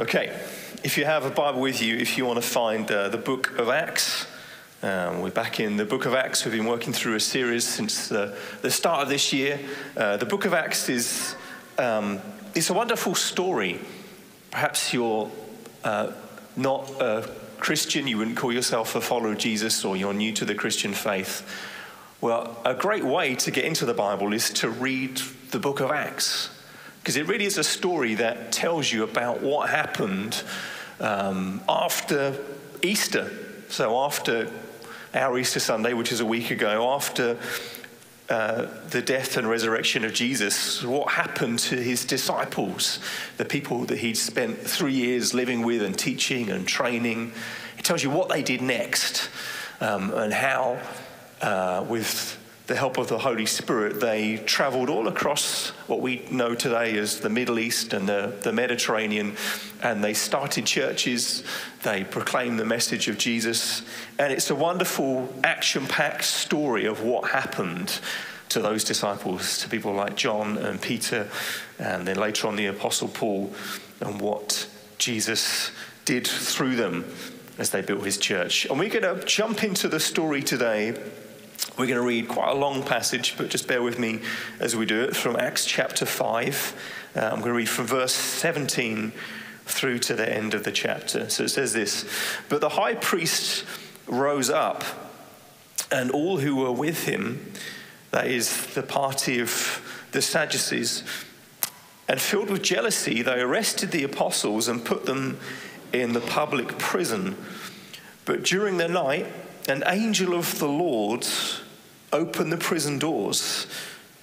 Okay, if you have a Bible with you, if you want to find uh, the book of Acts, um, we're back in the book of Acts. We've been working through a series since uh, the start of this year. Uh, the book of Acts is um, it's a wonderful story. Perhaps you're uh, not a Christian, you wouldn't call yourself a follower of Jesus, or you're new to the Christian faith. Well, a great way to get into the Bible is to read the book of Acts because it really is a story that tells you about what happened um, after Easter. So, after our Easter Sunday, which is a week ago, after uh, the death and resurrection of Jesus, what happened to his disciples, the people that he'd spent three years living with and teaching and training. It tells you what they did next um, and how, uh, with the help of the Holy Spirit, they traveled all across what we know today as the Middle East and the, the Mediterranean, and they started churches, they proclaimed the message of Jesus, and it's a wonderful, action packed story of what happened to those disciples, to people like John and Peter, and then later on the Apostle Paul, and what Jesus did through them as they built his church. And we're going to jump into the story today we're going to read quite a long passage, but just bear with me as we do it from Acts chapter 5. Uh, I'm going to read from verse 17 through to the end of the chapter. So it says this But the high priest rose up, and all who were with him, that is, the party of the Sadducees, and filled with jealousy, they arrested the apostles and put them in the public prison. But during the night, an angel of the Lord opened the prison doors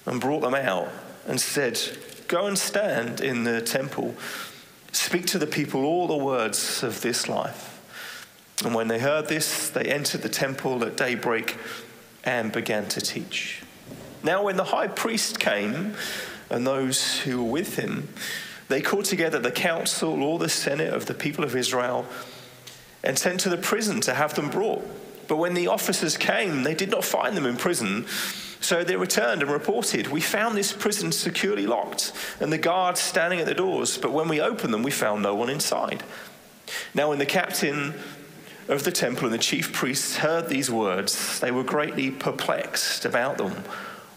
and brought them out and said, Go and stand in the temple, speak to the people all the words of this life. And when they heard this, they entered the temple at daybreak and began to teach. Now, when the high priest came and those who were with him, they called together the council, all the senate of the people of Israel, and sent to the prison to have them brought. But when the officers came, they did not find them in prison. So they returned and reported, We found this prison securely locked and the guards standing at the doors. But when we opened them, we found no one inside. Now, when the captain of the temple and the chief priests heard these words, they were greatly perplexed about them,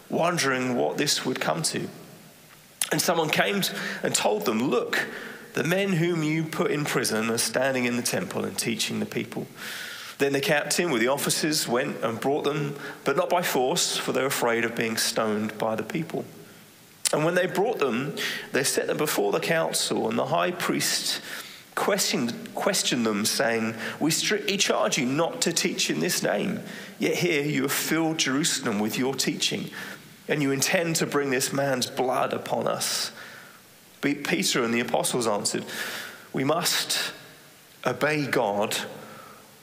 wondering what this would come to. And someone came and told them, Look, the men whom you put in prison are standing in the temple and teaching the people. Then the captain with the officers went and brought them, but not by force, for they were afraid of being stoned by the people. And when they brought them, they set them before the council, and the high priest questioned, questioned them, saying, We strictly charge you not to teach in this name, yet here you have filled Jerusalem with your teaching, and you intend to bring this man's blood upon us. But Peter and the apostles answered, We must obey God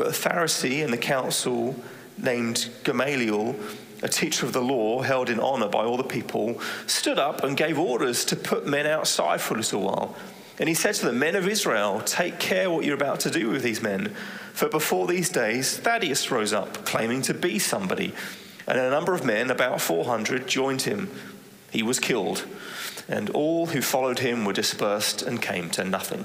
But a Pharisee in the council named Gamaliel, a teacher of the law held in honor by all the people, stood up and gave orders to put men outside for a little while. And he said to the men of Israel, Take care what you're about to do with these men. For before these days, Theudas rose up, claiming to be somebody. And a number of men, about 400, joined him. He was killed, and all who followed him were dispersed and came to nothing.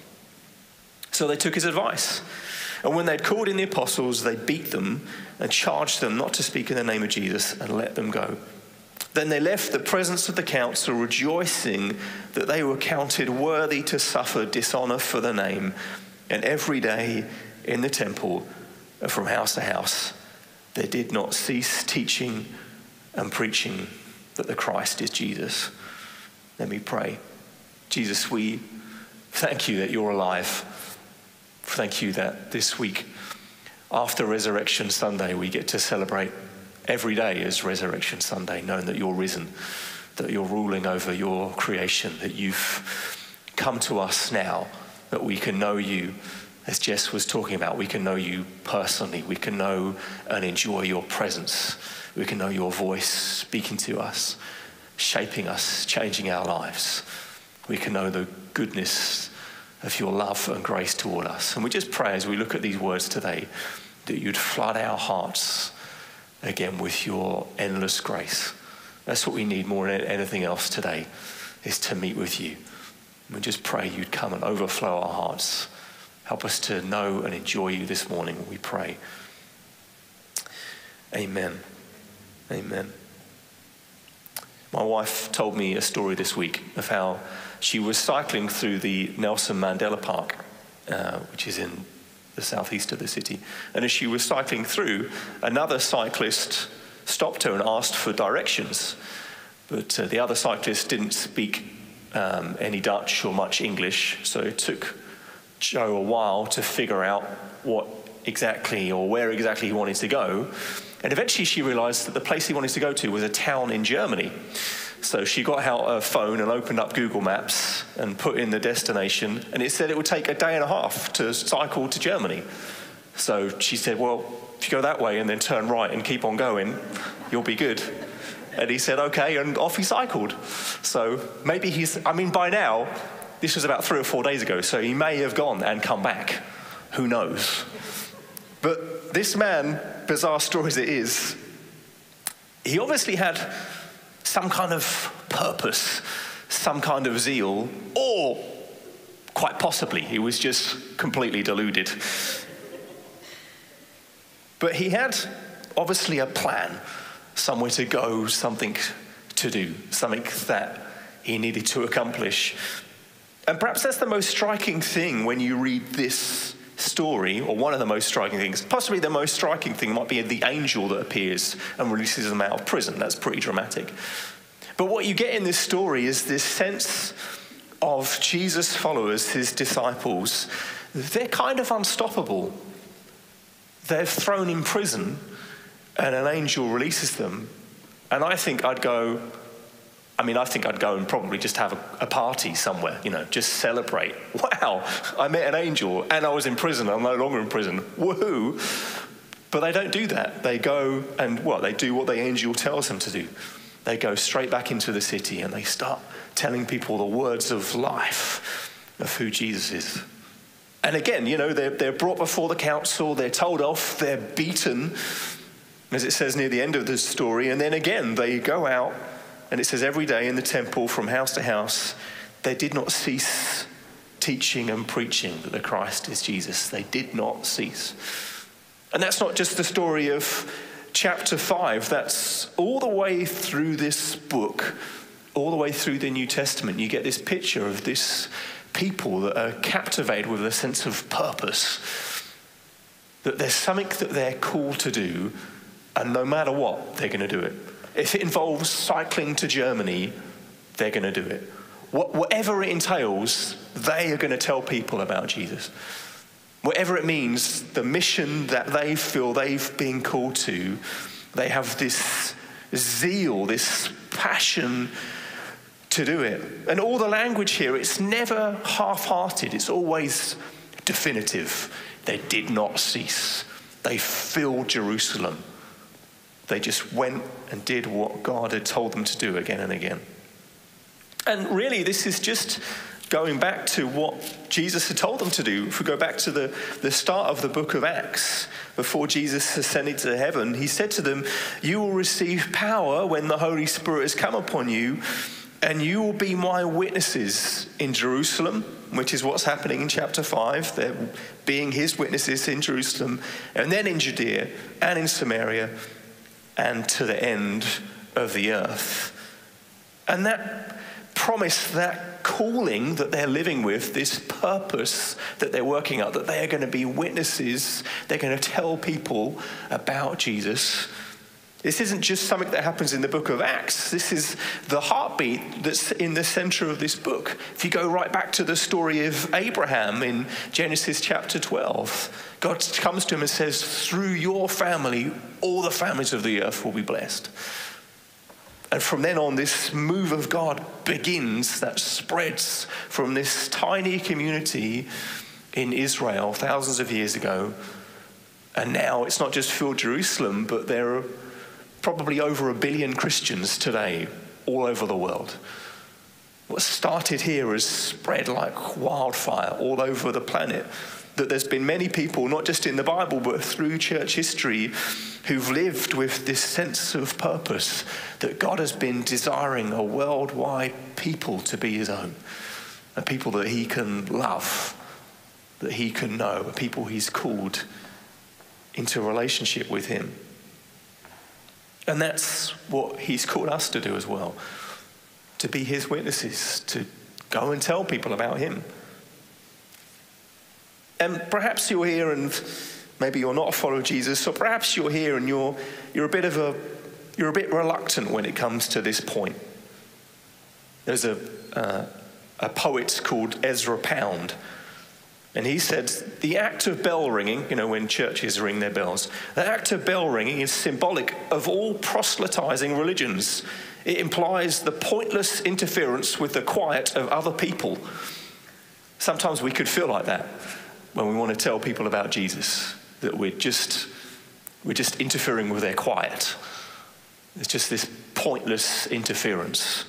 So they took his advice. And when they'd called in the apostles, they beat them and charged them not to speak in the name of Jesus and let them go. Then they left the presence of the council, rejoicing that they were counted worthy to suffer dishonor for the name. And every day in the temple from house to house, they did not cease teaching and preaching that the Christ is Jesus. Let me pray. Jesus, we thank you that you're alive. Thank you that this week, after Resurrection Sunday, we get to celebrate every day as Resurrection Sunday, knowing that you're risen, that you're ruling over your creation, that you've come to us now, that we can know you as Jess was talking about, we can know you personally. We can know and enjoy your presence. We can know your voice speaking to us, shaping us, changing our lives. We can know the goodness of your love and grace toward us. And we just pray as we look at these words today that you'd flood our hearts again with your endless grace. That's what we need more than anything else today, is to meet with you. We just pray you'd come and overflow our hearts Help us to know and enjoy you this morning, we pray. Amen. Amen. My wife told me a story this week of how she was cycling through the Nelson Mandela Park, uh, which is in the southeast of the city. And as she was cycling through, another cyclist stopped her and asked for directions. But uh, the other cyclist didn't speak um, any Dutch or much English, so it took Joe a while to figure out what exactly or where exactly he wanted to go. And eventually she realized that the place he wanted to go to was a town in Germany. So she got out her phone and opened up Google Maps and put in the destination, and it said it would take a day and a half to cycle to Germany. So she said, Well, if you go that way and then turn right and keep on going, you'll be good. And he said, Okay, and off he cycled. So maybe he's, I mean, by now, this was about three or four days ago, so he may have gone and come back. Who knows? But this man, bizarre story as it is, he obviously had some kind of purpose, some kind of zeal, or quite possibly he was just completely deluded. But he had obviously a plan, somewhere to go, something to do, something that he needed to accomplish. And perhaps that's the most striking thing when you read this story, or one of the most striking things. Possibly the most striking thing might be the angel that appears and releases them out of prison. That's pretty dramatic. But what you get in this story is this sense of Jesus' followers, his disciples. They're kind of unstoppable. They're thrown in prison, and an angel releases them. And I think I'd go, I mean, I think I'd go and probably just have a, a, party somewhere, you know, just celebrate. Wow, I met an angel and I was in prison. I'm no longer in prison. Woohoo! But they don't do that. They go and what? Well, they do what the angel tells them to do. They go straight back into the city and they start telling people the words of life of who Jesus is. And again, you know, they're, they're brought before the council, they're told off, they're beaten, as it says near the end of the story. And then again, they go out and it says, every day in the temple, from house to house, they did not cease teaching and preaching that the Christ is Jesus. They did not cease. And that's not just the story of chapter 5, that's all the way through this book, all the way through the New Testament. You get this picture of this people that are captivated with a sense of purpose, that there's something that they're called to do, and no matter what, they're going to do it. If it involves cycling to Germany, they're going to do it. Whatever it entails, they are going to tell people about Jesus. Whatever it means, the mission that they feel they've been called to, they have this zeal, this passion to do it. And all the language here, it's never half hearted, it's always definitive. They did not cease, they filled Jerusalem. They just went and did what God had told them to do again and again. And really, this is just going back to what Jesus had told them to do. If we go back to the, the start of the book of Acts, before Jesus ascended to heaven, he said to them, You will receive power when the Holy Spirit has come upon you, and you will be my witnesses in Jerusalem, which is what's happening in chapter 5. They're being his witnesses in Jerusalem, and then in Judea and in Samaria and to the end of the earth. And that promise, that calling that they're living with, this purpose that they're working out, that they are going to be witnesses, they're going to tell people about Jesus. This isn't just something that happens in the book of Acts. This is the heartbeat that's in the center of this book. If you go right back to the story of Abraham in Genesis chapter 12, God comes to him and says, Through your family, all the families of the earth will be blessed. And from then on, this move of God begins that spreads from this tiny community in Israel thousands of years ago. And now it's not just filled Jerusalem, but there are probably over a billion Christians today all over the world. What started here has spread like wildfire all over the planet. That there's been many people, not just in the Bible, but through church history, who've lived with this sense of purpose that God has been desiring a worldwide people to be his own, a people that he can love, that he can know, a people he's called into relationship with him. And that's what he's called us to do as well to be his witnesses, to go and tell people about him. And perhaps you're here and maybe you're not a follower of Jesus, or perhaps you're here and you're, you're a bit of a you're a bit reluctant when it comes to this point. There's a, uh, a poet called Ezra Pound and he said, the act of bell ringing, you know, when churches ring their bells, the act of bell ringing is symbolic of all proselytizing religions. It implies the pointless interference with the quiet of other people. Sometimes we could feel like that when we want to tell people about Jesus, that we're just, we're just interfering with their quiet. It's just this pointless interference.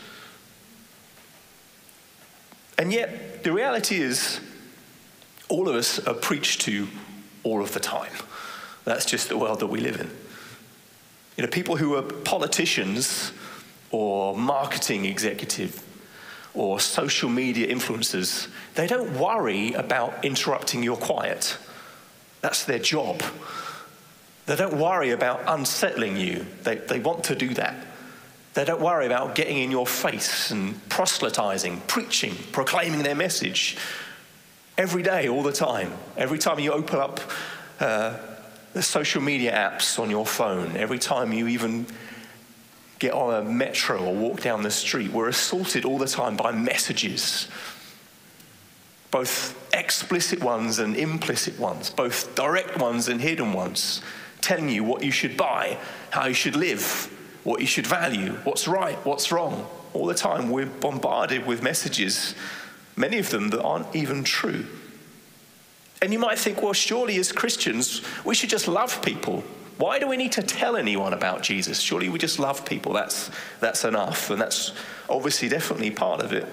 And yet, the reality is, all of us are preached to all of the time. That's just the world that we live in. You know, people who are politicians or marketing executive or social media influencers, they don't worry about interrupting your quiet. That's their job. They don't worry about unsettling you. They, they want to do that. They don't worry about getting in your face and proselytizing, preaching, proclaiming their message every day, all the time. Every time you open up uh, the social media apps on your phone, every time you even get on a metro or walk down the street, we're assaulted all the time by messages, both explicit ones and implicit ones, both direct ones and hidden ones, telling you what you should buy, how you should live, what you should value, what's right, what's wrong. All the time, we're bombarded with messages many of them that aren't even true. And you might think, well, surely as Christians, we should just love people. Why do we need to tell anyone about Jesus? Surely we just love people. That's, that's enough. And that's obviously definitely part of it.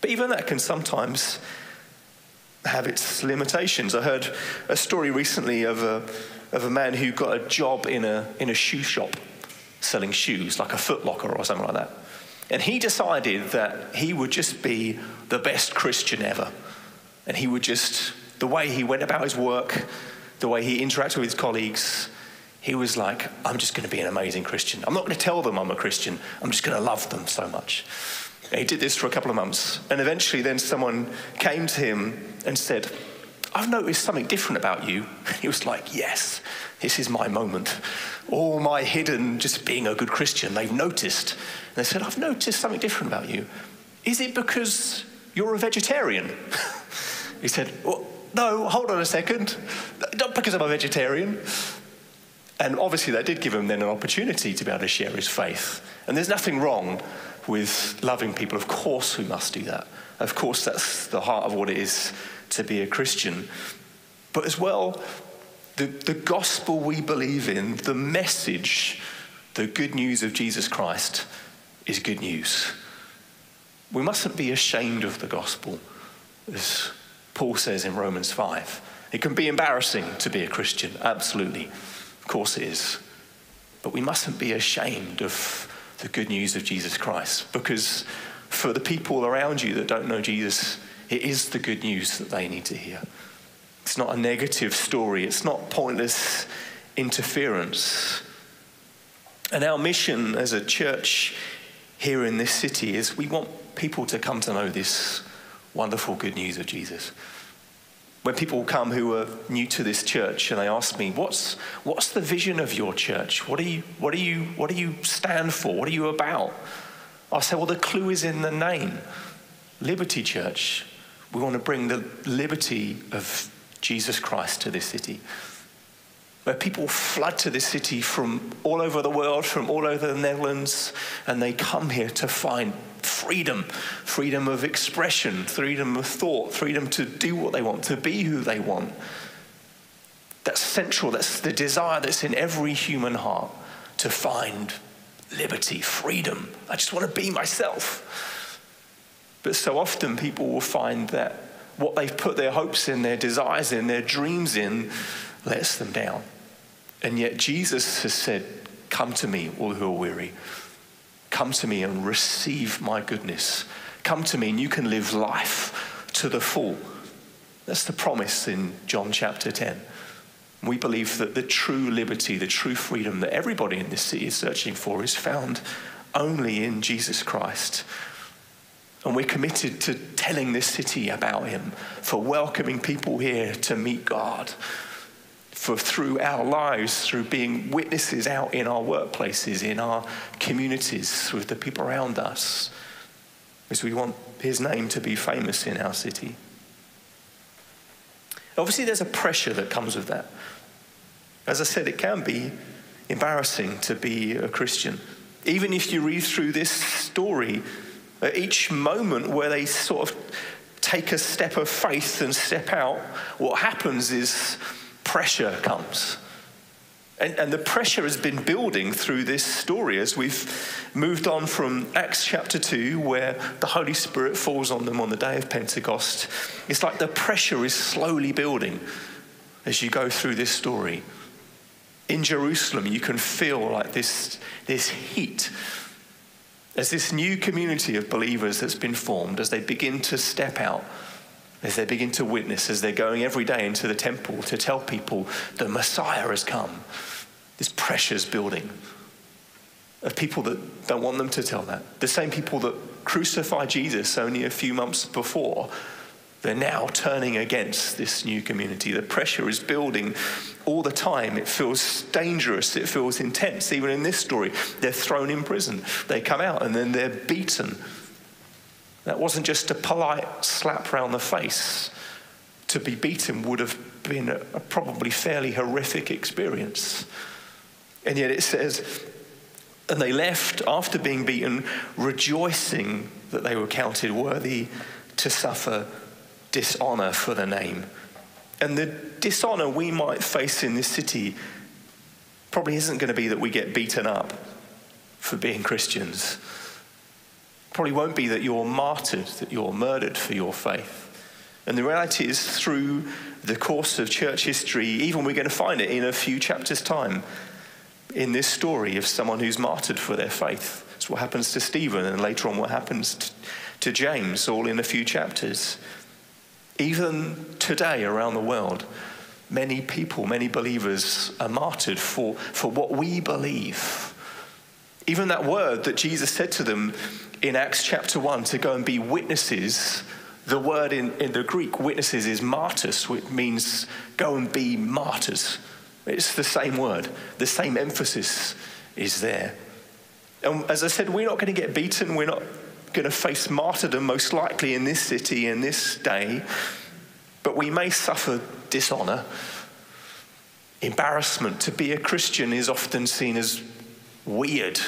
But even that can sometimes have its limitations. I heard a story recently of a, of a man who got a job in a, in a shoe shop selling shoes, like a Footlocker or something like that. And he decided that he would just be the best Christian ever. And he would just, the way he went about his work, the way he interacted with his colleagues, he was like, I'm just going to be an amazing Christian. I'm not going to tell them I'm a Christian, I'm just going to love them so much. And he did this for a couple of months. And eventually, then someone came to him and said, I've noticed something different about you. And he was like, Yes, this is my moment. All my hidden, just being a good Christian, they've noticed. And they said, I've noticed something different about you. Is it because you're a vegetarian? he said, well, No, hold on a second. Not because I'm a vegetarian. And obviously, that did give him then an opportunity to be able to share his faith. And there's nothing wrong with loving people. Of course, we must do that. Of course, that's the heart of what it is to be a Christian. But as well, the, the gospel we believe in, the message, the good news of Jesus Christ, is good news. We mustn't be ashamed of the gospel, as Paul says in Romans 5. It can be embarrassing to be a Christian, absolutely. Of course it is. But we mustn't be ashamed of the good news of Jesus Christ because for the people around you that don't know Jesus, it is the good news that they need to hear. It's not a negative story, it's not pointless interference. And our mission as a church here in this city is we want people to come to know this wonderful good news of Jesus. When people come who are new to this church and they ask me, what's, what's the vision of your church? What do, you, what, do you, what do you stand for? What are you about? I'll say, well, the clue is in the name Liberty Church. We want to bring the liberty of Jesus Christ to this city where people flood to this city from all over the world, from all over the Netherlands, and they come here to find freedom freedom of expression, freedom of thought, freedom to do what they want, to be who they want. That's central, that's the desire that's in every human heart to find liberty, freedom. I just want to be myself. But so often people will find that what they've put their hopes in, their desires in, their dreams in, lets them down. And yet Jesus has said, Come to me, all who are weary. Come to me and receive my goodness. Come to me and you can live life to the full. That's the promise in John chapter 10. We believe that the true liberty, the true freedom that everybody in this city is searching for is found only in Jesus Christ. And we're committed to telling this city about him, for welcoming people here to meet God for through our lives, through being witnesses out in our workplaces, in our communities, with the people around us, because we want his name to be famous in our city. Obviously, there's a pressure that comes with that. As I said, it can be embarrassing to be a Christian. Even if you read through this story, at each moment where they sort of take a step of faith and step out, what happens is pressure comes. And, and, the pressure has been building through this story as we've moved on from Acts chapter 2, where the Holy Spirit falls on them on the day of Pentecost. It's like the pressure is slowly building as you go through this story. In Jerusalem, you can feel like this, this heat as this new community of believers that's been formed, as they begin to step out as they begin to witness, as they're going every day into the temple to tell people the Messiah has come. This pressure's building of people that don't want them to tell that. The same people that crucified Jesus only a few months before, they're now turning against this new community. The pressure is building all the time. It feels dangerous, it feels intense. Even in this story, they're thrown in prison, they come out and then they're beaten that wasn't just a polite slap round the face. To be beaten would have been a, probably fairly horrific experience. And yet it says, and they left after being beaten, rejoicing that they were counted worthy to suffer dishonor for the name. And the dishonor we might face in this city probably isn't going to be that we get beaten up for being Christians probably won't be that you're martyred, that you're murdered for your faith. And the reality is, through the course of church history, even we're going to find it in a few chapters' time in this story of someone who's martyred for their faith. It's what happens to Stephen, and later on, what happens to, to James, all in a few chapters. Even today, around the world, many people, many believers are martyred for, for what we believe. Even that word that Jesus said to them in Acts chapter 1 to go and be witnesses. The word in, in the Greek, witnesses, is martyrs, which means go and be martyrs. It's the same word, the same emphasis is there. And as I said, we're not going to get beaten. We're not going to face martyrdom, most likely, in this city, in this day. But we may suffer dishonor. Embarrassment. To be a Christian is often seen as weird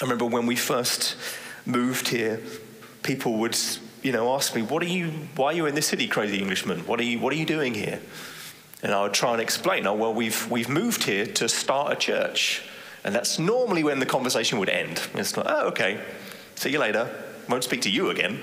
I remember when we first moved here, people would, you know, ask me, "What are you? Why are you in this city, crazy Englishman? What are you? What are you doing here?" And I would try and explain, "Oh, well, we've we've moved here to start a church," and that's normally when the conversation would end. It's like, "Oh, okay, see you later. Won't speak to you again."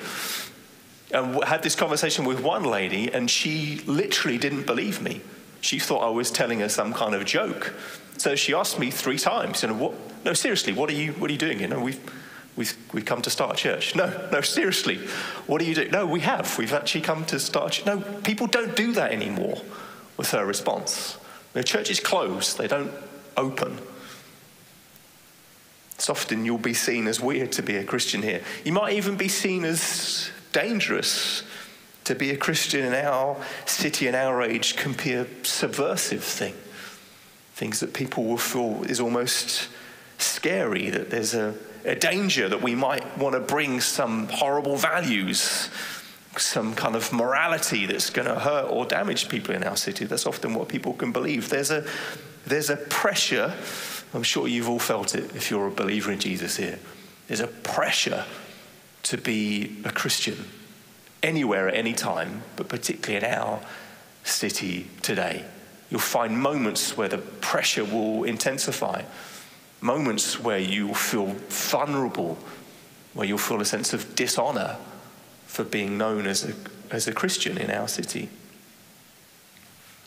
And had this conversation with one lady, and she literally didn't believe me. She thought I was telling her some kind of joke. So she asked me three times, you know, what, no, seriously, what are you, what are you doing? You know, we've, we've, we've come to start a church. No, no, seriously, what are you doing? No, we have. We've actually come to start a church. No, people don't do that anymore was her response. The church is closed, they don't open. It's often you'll be seen as weird to be a Christian here. You might even be seen as dangerous to be a Christian in our city and our age can be a subversive thing. Things that people will feel is almost scary, that there's a, a danger that we might want to bring some horrible values, some kind of morality that's going to hurt or damage people in our city. That's often what people can believe. There's a, there's a pressure, I'm sure you've all felt it if you're a believer in Jesus here. There's a pressure to be a Christian anywhere at any time, but particularly in our city today. You'll find moments where the pressure will intensify, moments where you'll feel vulnerable, where you'll feel a sense of dishonor for being known as a, as a Christian in our city.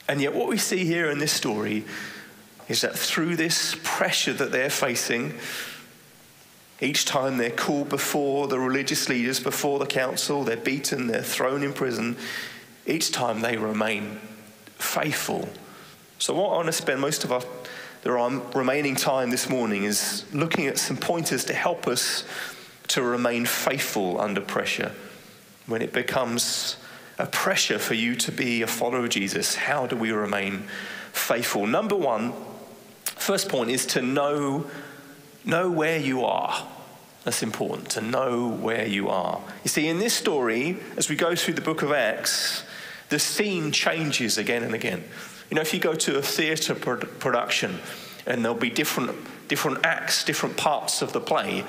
And yet, what we see here in this story is that through this pressure that they're facing, each time they're called before the religious leaders, before the council, they're beaten, they're thrown in prison. Each time they remain faithful. So, what I want to spend most of our the remaining time this morning is looking at some pointers to help us to remain faithful under pressure. When it becomes a pressure for you to be a follower of Jesus, how do we remain faithful? Number one, first point is to know Know where you are. That's important to know where you are. You see, in this story, as we go through the book of Acts, the scene changes again and again. You know, if you go to a theatre production and there'll be different, different acts, different parts of the play,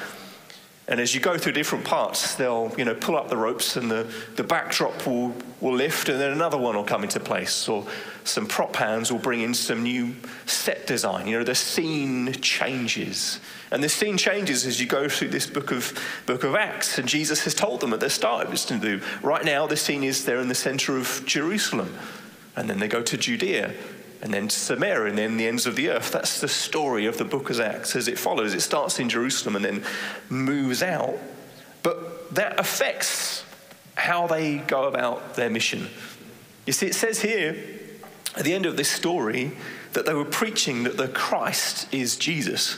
and as you go through different parts, they'll you know, pull up the ropes and the, the backdrop will, will lift and then another one will come into place. Or some prop hands will bring in some new set design. You know, the scene changes. And the scene changes as you go through this book of, book of Acts. And Jesus has told them at the start was to do. Right now, the scene is they're in the center of Jerusalem. And then they go to Judea and then Samaria, and then the ends of the earth. That's the story of the book of Acts as it follows. It starts in Jerusalem and then moves out, but that affects how they go about their mission. You see, it says here at the end of this story that they were preaching that the Christ is Jesus.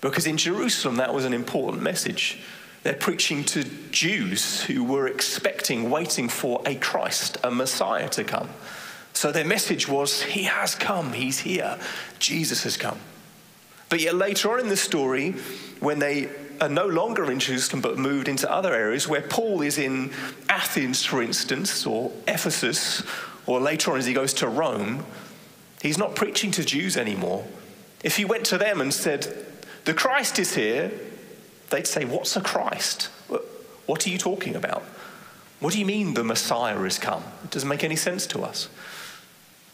Because in Jerusalem, that was an important message. They're preaching to Jews who were expecting, waiting for a Christ, a Messiah to come. So their message was, He has come, He's here, Jesus has come. But yet later on in the story, when they are no longer in Jerusalem but moved into other areas, where Paul is in Athens, for instance, or Ephesus, or later on as he goes to Rome, he's not preaching to Jews anymore. If he went to them and said, The Christ is here, they'd say, What's a Christ? What are you talking about? What do you mean the Messiah has come? It doesn't make any sense to us.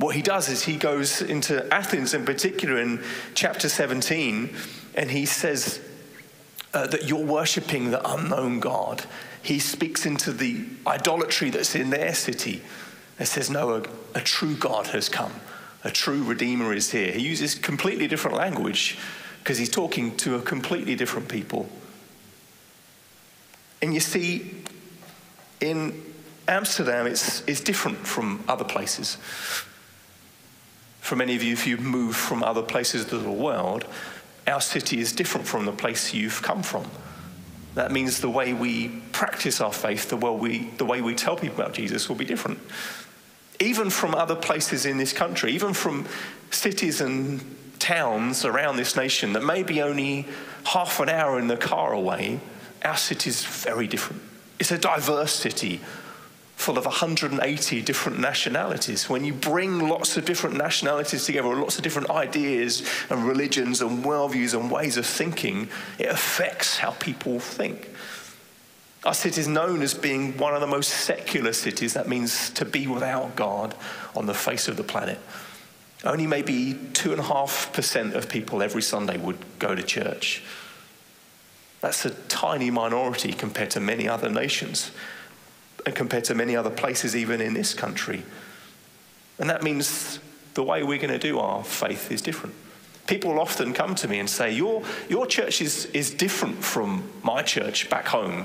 What he does is he goes into Athens in particular in chapter 17, and he says uh, that you're worshipping the unknown God. He speaks into the idolatry that's in their city and says, No, a, a true God has come, a true Redeemer is here. He uses completely different language because he's talking to a completely different people. And you see, in Amsterdam, it's, it's different from other places for many of you, if you've moved from other places of the world, our city is different from the place you've come from. That means the way we practice our faith, the way we, the way we tell people about Jesus will be different. Even from other places in this country, even from cities and towns around this nation that may be only half an hour in the car away, our city is very different. It's a diverse city full of 180 different nationalities. When you bring lots of different nationalities together, lots of different ideas and religions and worldviews and ways of thinking, it affects how people think. Our city is known as being one of the most secular cities. That means to be without God on the face of the planet. Only maybe 2.5% of people every Sunday would go to church. That's a tiny minority compared to many other nations compared to many other places, even in this country. And that means the way we're going to do our faith is different. People often come to me and say, Your, your church is, is different from my church back home.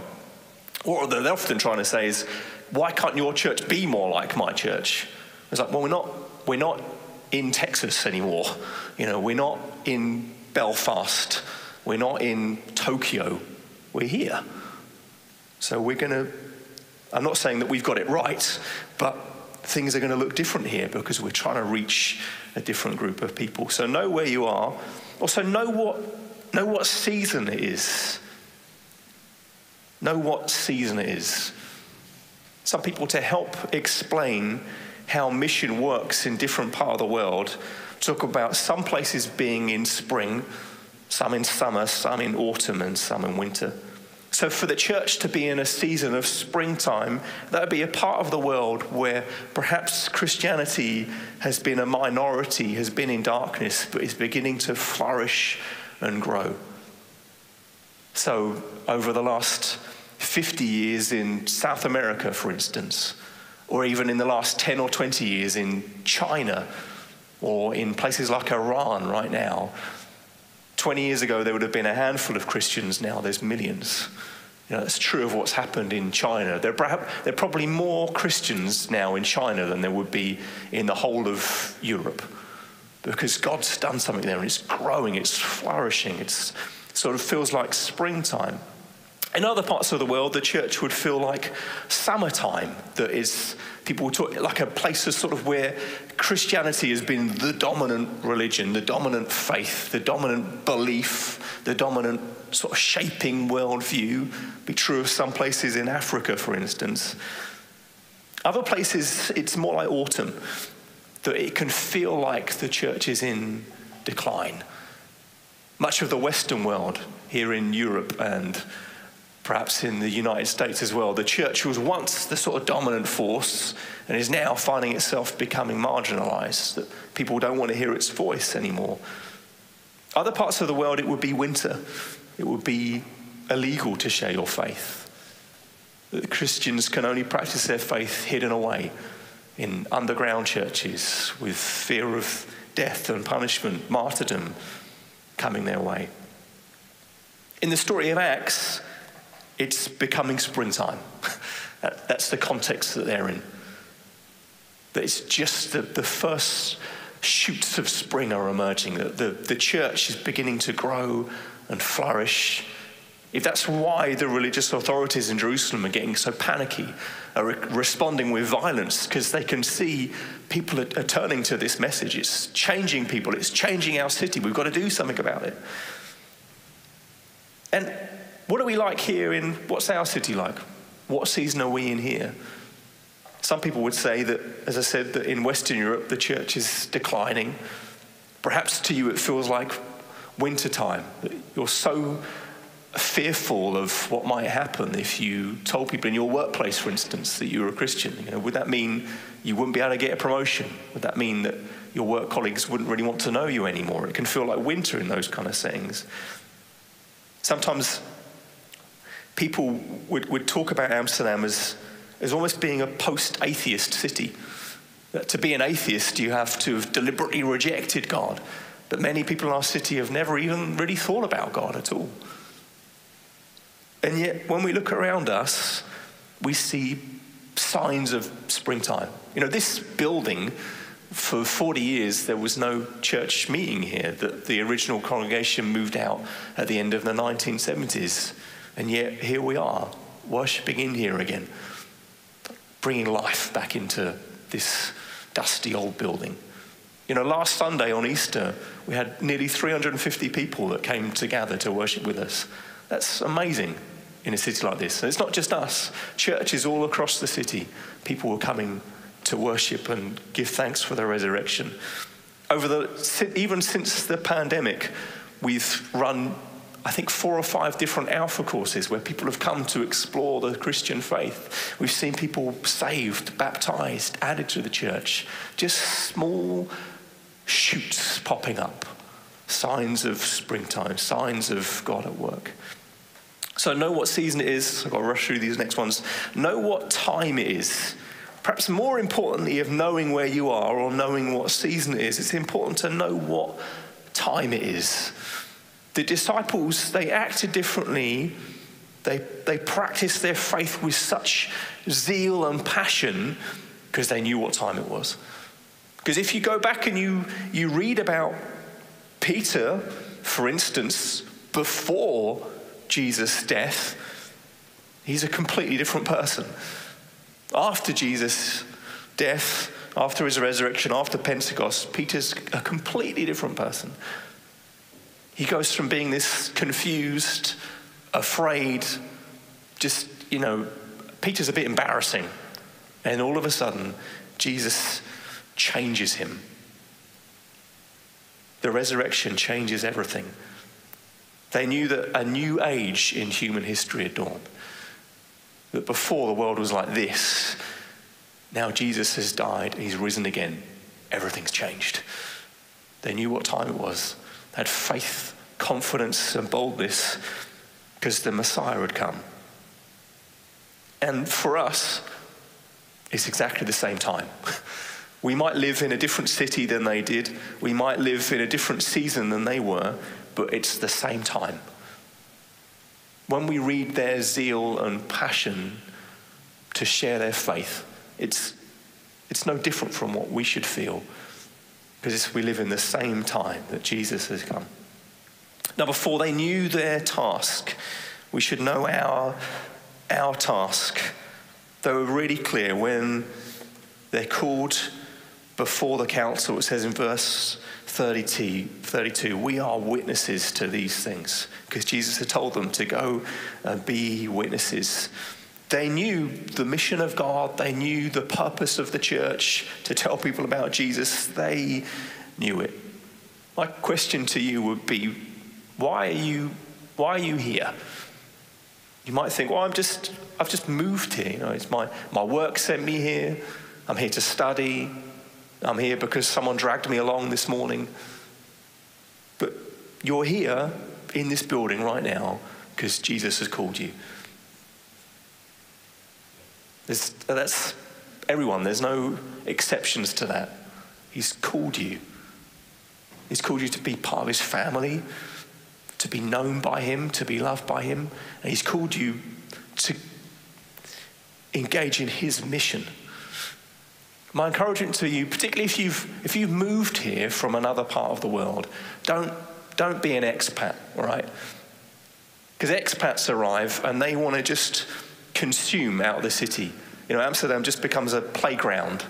What they're often trying to say is, Why can't your church be more like my church? It's like, Well, we're not, we're not in Texas anymore. You know, we're not in Belfast. We're not in Tokyo, we're here. So we're going to, I'm not saying that we've got it right, but things are going to look different here because we're trying to reach a different group of people. So know where you are. Also, know what, know what season it is. Know what season it is. Some people, to help explain how mission works in different part of the world, talk about some places being in spring, some in summer, some in autumn, and some in winter. So, for the church to be in a season of springtime, that would be a part of the world where perhaps Christianity has been a minority, has been in darkness, but is beginning to flourish and grow. So, over the last 50 years in South America, for instance, or even in the last 10 or 20 years in China, or in places like Iran right now, 20 years ago, there would have been a handful of Christians. Now there's millions. You know, that's true of what's happened in China. There, perhaps, there are probably more Christians now in China than there would be in the whole of Europe because God's done something there and it's growing, it's flourishing, it sort of feels like springtime. In other parts of the world, the church would feel like summertime, that is, people talk like a place of sort of where Christianity has been the dominant religion, the dominant faith, the dominant belief, the dominant sort of shaping worldview. Be true of some places in Africa, for instance. Other places, it's more like autumn, that it can feel like the church is in decline. Much of the Western world, here in Europe and perhaps in the United States as well. The church was once the sort of dominant force and is now finding itself becoming marginalized, that people don't want to hear its voice anymore. Other parts of the world, it would be winter. It would be illegal to share your faith. That Christians can only practice their faith hidden away in underground churches with fear of death and punishment, martyrdom coming their way. In the story of Acts, it's becoming springtime. That's the context that they're in. That it's just the, the first shoots of spring are emerging, that the, the church is beginning to grow and flourish. If that's why the religious authorities in Jerusalem are getting so panicky, are re- responding with violence, because they can see people are, are turning to this message. It's changing people, it's changing our city. We've got to do something about it. And what are we like here in what's our city like? What season are we in here? Some people would say that, as I said, that in Western Europe the church is declining. Perhaps to you it feels like wintertime. You're so fearful of what might happen if you told people in your workplace, for instance, that you were a Christian. You know, would that mean you wouldn't be able to get a promotion? Would that mean that your work colleagues wouldn't really want to know you anymore? It can feel like winter in those kind of settings. Sometimes people would, would talk about Amsterdam as, as almost being a post atheist city. That to be an atheist, you have to have deliberately rejected God. But many people in our city have never even really thought about God at all. And yet, when we look around us, we see signs of springtime. You know, this building, for 40 years, there was no church meeting here. That the original congregation moved out at the end of the 1970s. And yet, here we are, worshipping in here again, bringing life back into this dusty old building. You know, last Sunday on Easter, we had nearly 350 people that came to gather to worship with us. That's amazing in a city like this. And it's not just us, churches all across the city, people were coming to worship and give thanks for the resurrection. Over the, even since the pandemic, we've run I think, four or five different Alpha courses where people have come to explore the Christian faith. We've seen people saved, baptized, added to the church. Just small shoots popping up, signs of springtime, signs of God at work. So, know what season it is. I've got to rush through these next ones. Know what time it is. Perhaps more importantly, of knowing where you are or knowing what season it is, it's important to know what time it is the disciples, they acted differently. They, they practiced their faith with such zeal and passion because they knew what time it was. Because if you go back and you, you read about Peter, for instance, before Jesus' death, he's a completely different person. After Jesus' death, after his resurrection, after Pentecost, Peter's a completely different person. He goes from being this confused, afraid, just, you know, Peter's a bit embarrassing. And all of a sudden, Jesus changes him. The resurrection changes everything. They knew that a new age in human history had dawned. That before the world was like this, now Jesus has died, he's risen again, everything's changed. They knew what time it was, had faith, confidence, and boldness because the Messiah had come. And for us, it's exactly the same time. We might live in a different city than they did. We might live in a different season than they were, but it's the same time. When we read their zeal and passion to share their faith, it's, it's no different from what we should feel because we live in the same time that Jesus has come. Now, before they knew their task, we should know our, our task. They were really clear when they're called before the council. It says in verse 32, 32 we are witnesses to these things because Jesus had told them to go and be witnesses. They knew the mission of God, they knew the purpose of the church to tell people about Jesus. They knew it. My question to you would be why are you, why are you here? You might think, well, I'm just, I've just moved here. You know, it's my, my work sent me here. I'm here to study. I'm here because someone dragged me along this morning. But you're here in this building right now because Jesus has called you. There's, that's everyone, there's no exceptions to that. He's called you. He's called you to be part of his family, to be known by him, to be loved by him. And he's called you to engage in his mission. My encouragement to you, particularly if you've, if you've moved here from another part of the world, don't, don't be an expat, all right? Because expats arrive and they want to just consume out of the city. You know, Amsterdam just becomes a playground.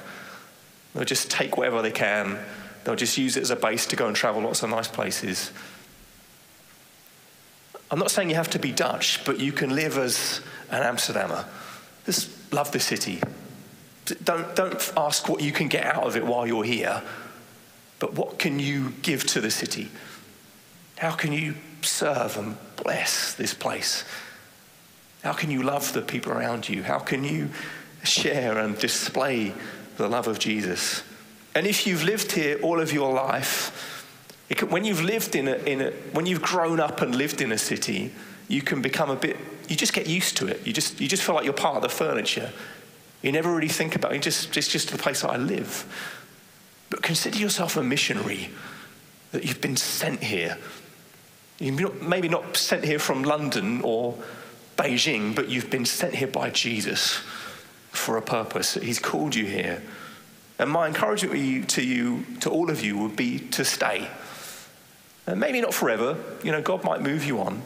They'll just take whatever they can, they'll just use it as a base to go and travel lots of nice places. I'm not saying you have to be Dutch, but you can live as an Amsterdammer. Just love the city, don't, don't ask what you can get out of it while you're here, but what can you give to the city? How can you serve and bless this place? How can you love the people around you? How can you share and display the love of Jesus? And if you've lived here all of your life, can, when you've lived in a, in a, when you've grown up and lived in a city, you can become a bit, you just get used to it. You just, you just feel like you're part of the furniture. You never really think about it. Just, it's just the place that I live. But consider yourself a missionary, that you've been sent here. You've maybe not sent here from London or Beijing, but you've been sent here by Jesus for a purpose. He's called you here. And my encouragement to you, to all of you, would be to stay. And maybe not forever. You know, God might move you on.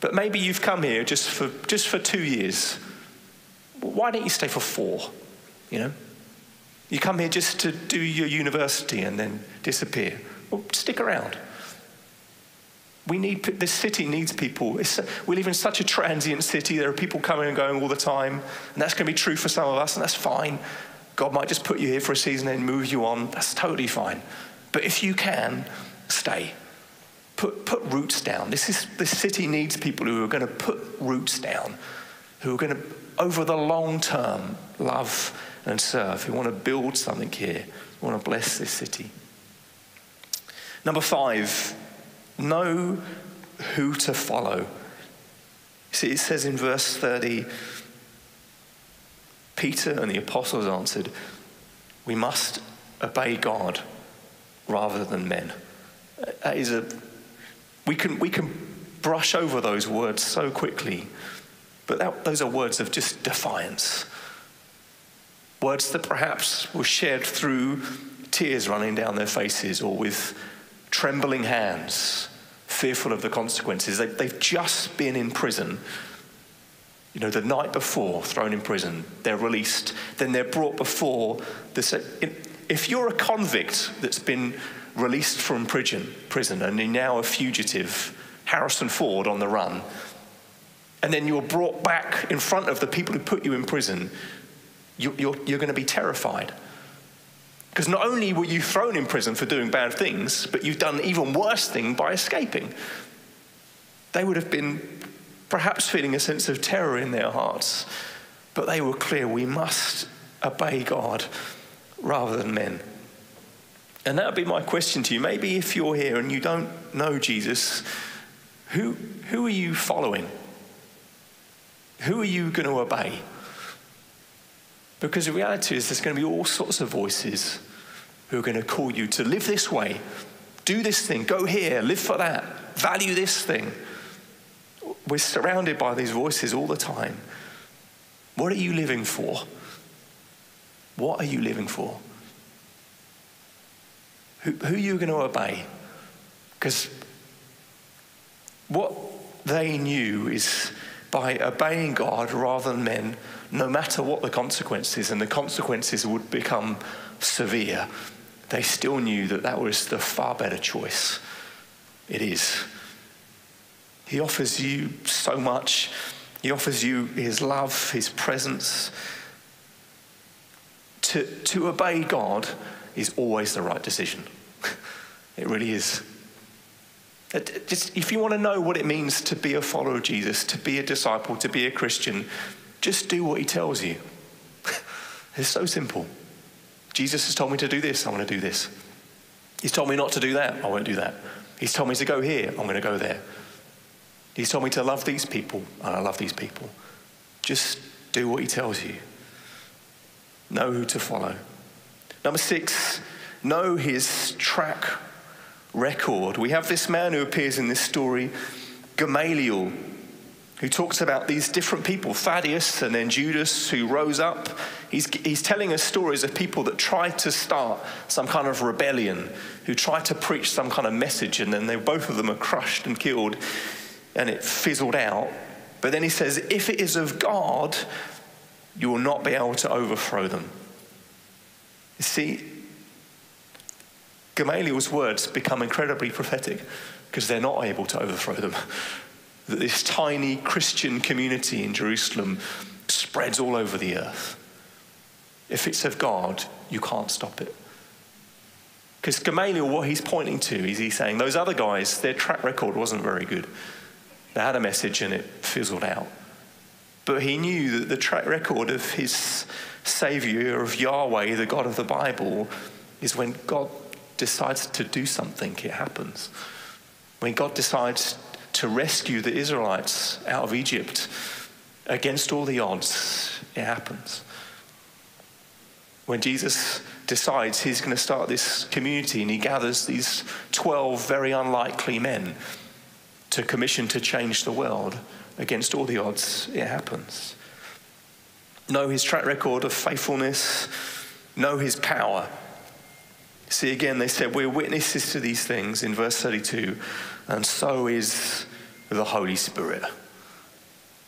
But maybe you've come here just for, just for two years why don't you stay for four? You know? You come here just to do your university and then disappear. Well, stick around. We need, this city needs people. It's, we live in such a transient city. There are people coming and going all the time. And that's going to be true for some of us, and that's fine. God might just put you here for a season and move you on. That's totally fine. But if you can, stay. Put, put roots down. This, is, this city needs people who are going to put roots down, who are going to over the long term, love and serve, who want to build something here, who want to bless this city. Number five, know who to follow. See, it says in verse 30 Peter and the apostles answered, We must obey God rather than men. That is a, we can, we can brush over those words so quickly but that, those are words of just defiance. Words that perhaps were shared through tears running down their faces or with trembling hands, fearful of the consequences. They, they've just been in prison. You know, the night before, thrown in prison, they're released. Then they're brought before the. If you're a convict that's been released from prison, prison and you're now a fugitive, Harrison Ford on the run, and then you're brought back in front of the people who put you in prison, you, you're, you're going to be terrified. Because not only were you thrown in prison for doing bad things, but you've done even worse thing by escaping. They would have been perhaps feeling a sense of terror in their hearts, but they were clear we must obey God rather than men. And that would be my question to you. Maybe if you're here and you don't know Jesus, who, who are you following? Who are you going to obey? Because the reality is, there's going to be all sorts of voices who are going to call you to live this way, do this thing, go here, live for that, value this thing. We're surrounded by these voices all the time. What are you living for? What are you living for? Who, who are you going to obey? Because what they knew is by obeying God rather than men, no matter what the consequences, and the consequences would become severe, they still knew that that was the far better choice. It is. He offers you so much. He offers you his love, his presence. To, to obey God is always the right decision. it really is. Just, if you want to know what it means to be a follower of Jesus, to be a disciple, to be a Christian, just do what he tells you. it's so simple. Jesus has told me to do this, I'm going to do this. He's told me not to do that, I won't do that. He's told me to go here, I'm going to go there. He's told me to love these people, and I love these people. Just do what he tells you. Know who to follow. Number six, know his track record. We have this man who appears in this story, Gamaliel, who talks about these different people, Theudas and then Judas, who rose up. He's, he's telling us stories of people that tried to start some kind of rebellion, who tried to preach some kind of message, and then they, both of them are crushed and killed, and it fizzled out. But then he says, if it is of God, you will not be able to overthrow them. You see, Gamaliel's words become incredibly prophetic because they're not able to overthrow them. That this tiny Christian community in Jerusalem spreads all over the earth. If it's of God, you can't stop it. Because Gamaliel, what he's pointing to is he's saying those other guys, their track record wasn't very good. They had a message and it fizzled out. But he knew that the track record of his Savior, of Yahweh, the God of the Bible, is when God decides to do something, it happens. When God decides to rescue the Israelites out of Egypt against all the odds, it happens. When Jesus decides he's going to start this community and he gathers these 12 very unlikely men to commission to change the world against all the odds, it happens. Know his track record of faithfulness, know his power See, again, they said, We're witnesses to these things in verse 32, and so is the Holy Spirit.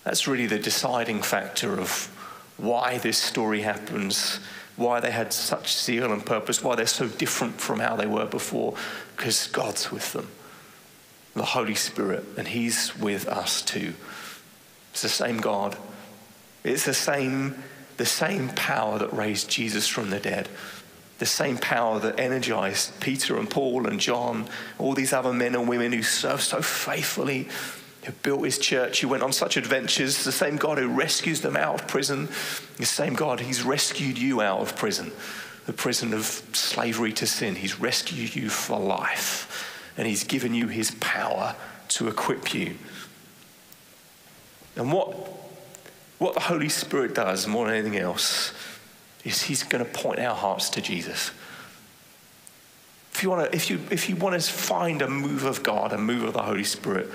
That's really the deciding factor of why this story happens, why they had such zeal and purpose, why they're so different from how they were before, because God's with them. The Holy Spirit, and He's with us too. It's the same God. It's the same, the same power that raised Jesus from the dead the same power that energized Peter and Paul and John, all these other men and women who served so faithfully, who built his church, who went on such adventures, the same God who rescues them out of prison, the same God, he's rescued you out of prison, the prison of slavery to sin. He's rescued you for life, and he's given you his power to equip you. And what, what the Holy Spirit does more than anything else is he's going to point our hearts to Jesus. If you, want to, if, you, if you want to find a move of God, a move of the Holy Spirit,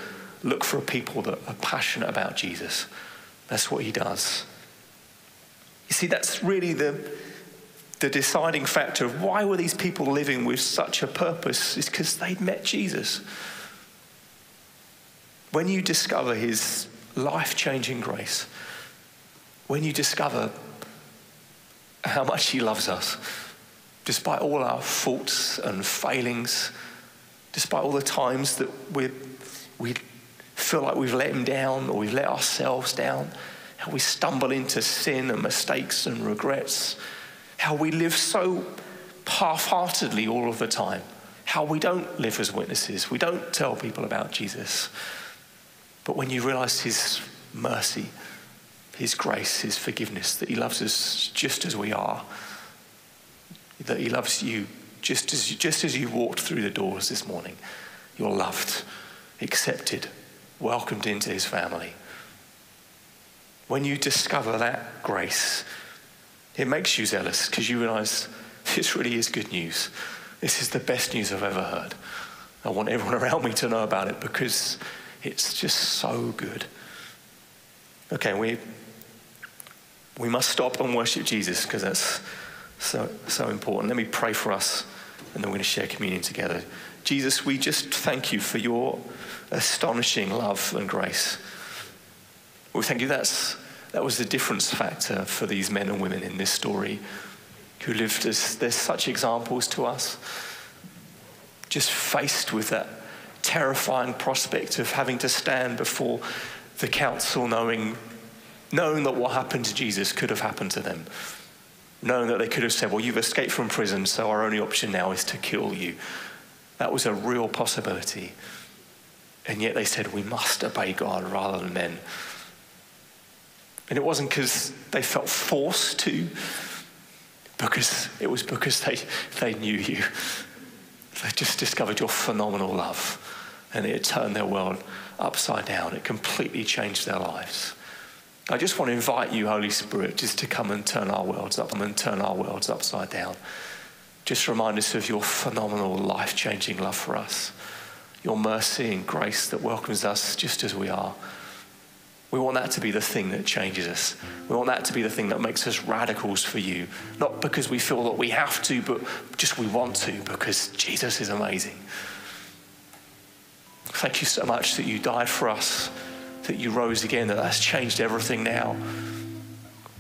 look for people that are passionate about Jesus. That's what he does. You see, that's really the, the deciding factor of why were these people living with such a purpose is because they'd met Jesus. when you discover his life changing grace, when you discover how much he loves us, despite all our faults and failings, despite all the times that we we feel like we've let him down or we've let ourselves down, how we stumble into sin and mistakes and regrets, how we live so half heartedly all of the time, how we don't live as witnesses, we don't tell people about Jesus. But when you realize his mercy, his grace, his forgiveness, that he loves us just as we are, that he loves you just as, just as you walked through the doors this morning, you're loved, accepted, welcomed into his family. When you discover that grace, it makes you zealous because you realize this really is good news. This is the best news I've ever heard. I want everyone around me to know about it because it's just so good. Okay, we, we must stop and worship Jesus because that's so, so important. Let me pray for us and then we're going to share communion together. Jesus, we just thank you for your astonishing love and grace. We thank you that's, that was the difference factor for these men and women in this story who lived as they're such examples to us, just faced with that terrifying prospect of having to stand before the council knowing, knowing that what happened to Jesus could have happened to them. Knowing that they could have said, Well, you've escaped from prison, so our only option now is to kill you. That was a real possibility. And yet they said, we must obey God rather than men. And it wasn't because they felt forced to, because it was because they, they knew you. They just discovered your phenomenal love. And it turned their world upside down. It completely changed their lives. I just want to invite you, Holy Spirit, just to come and turn our worlds up and turn our worlds upside down. Just remind us of your phenomenal, life changing love for us, your mercy and grace that welcomes us just as we are. We want that to be the thing that changes us. We want that to be the thing that makes us radicals for you. Not because we feel that we have to, but just we want to because Jesus is amazing. Thank you so much that you died for us, that you rose again, that that's changed everything now.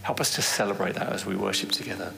Help us to celebrate that as we worship together.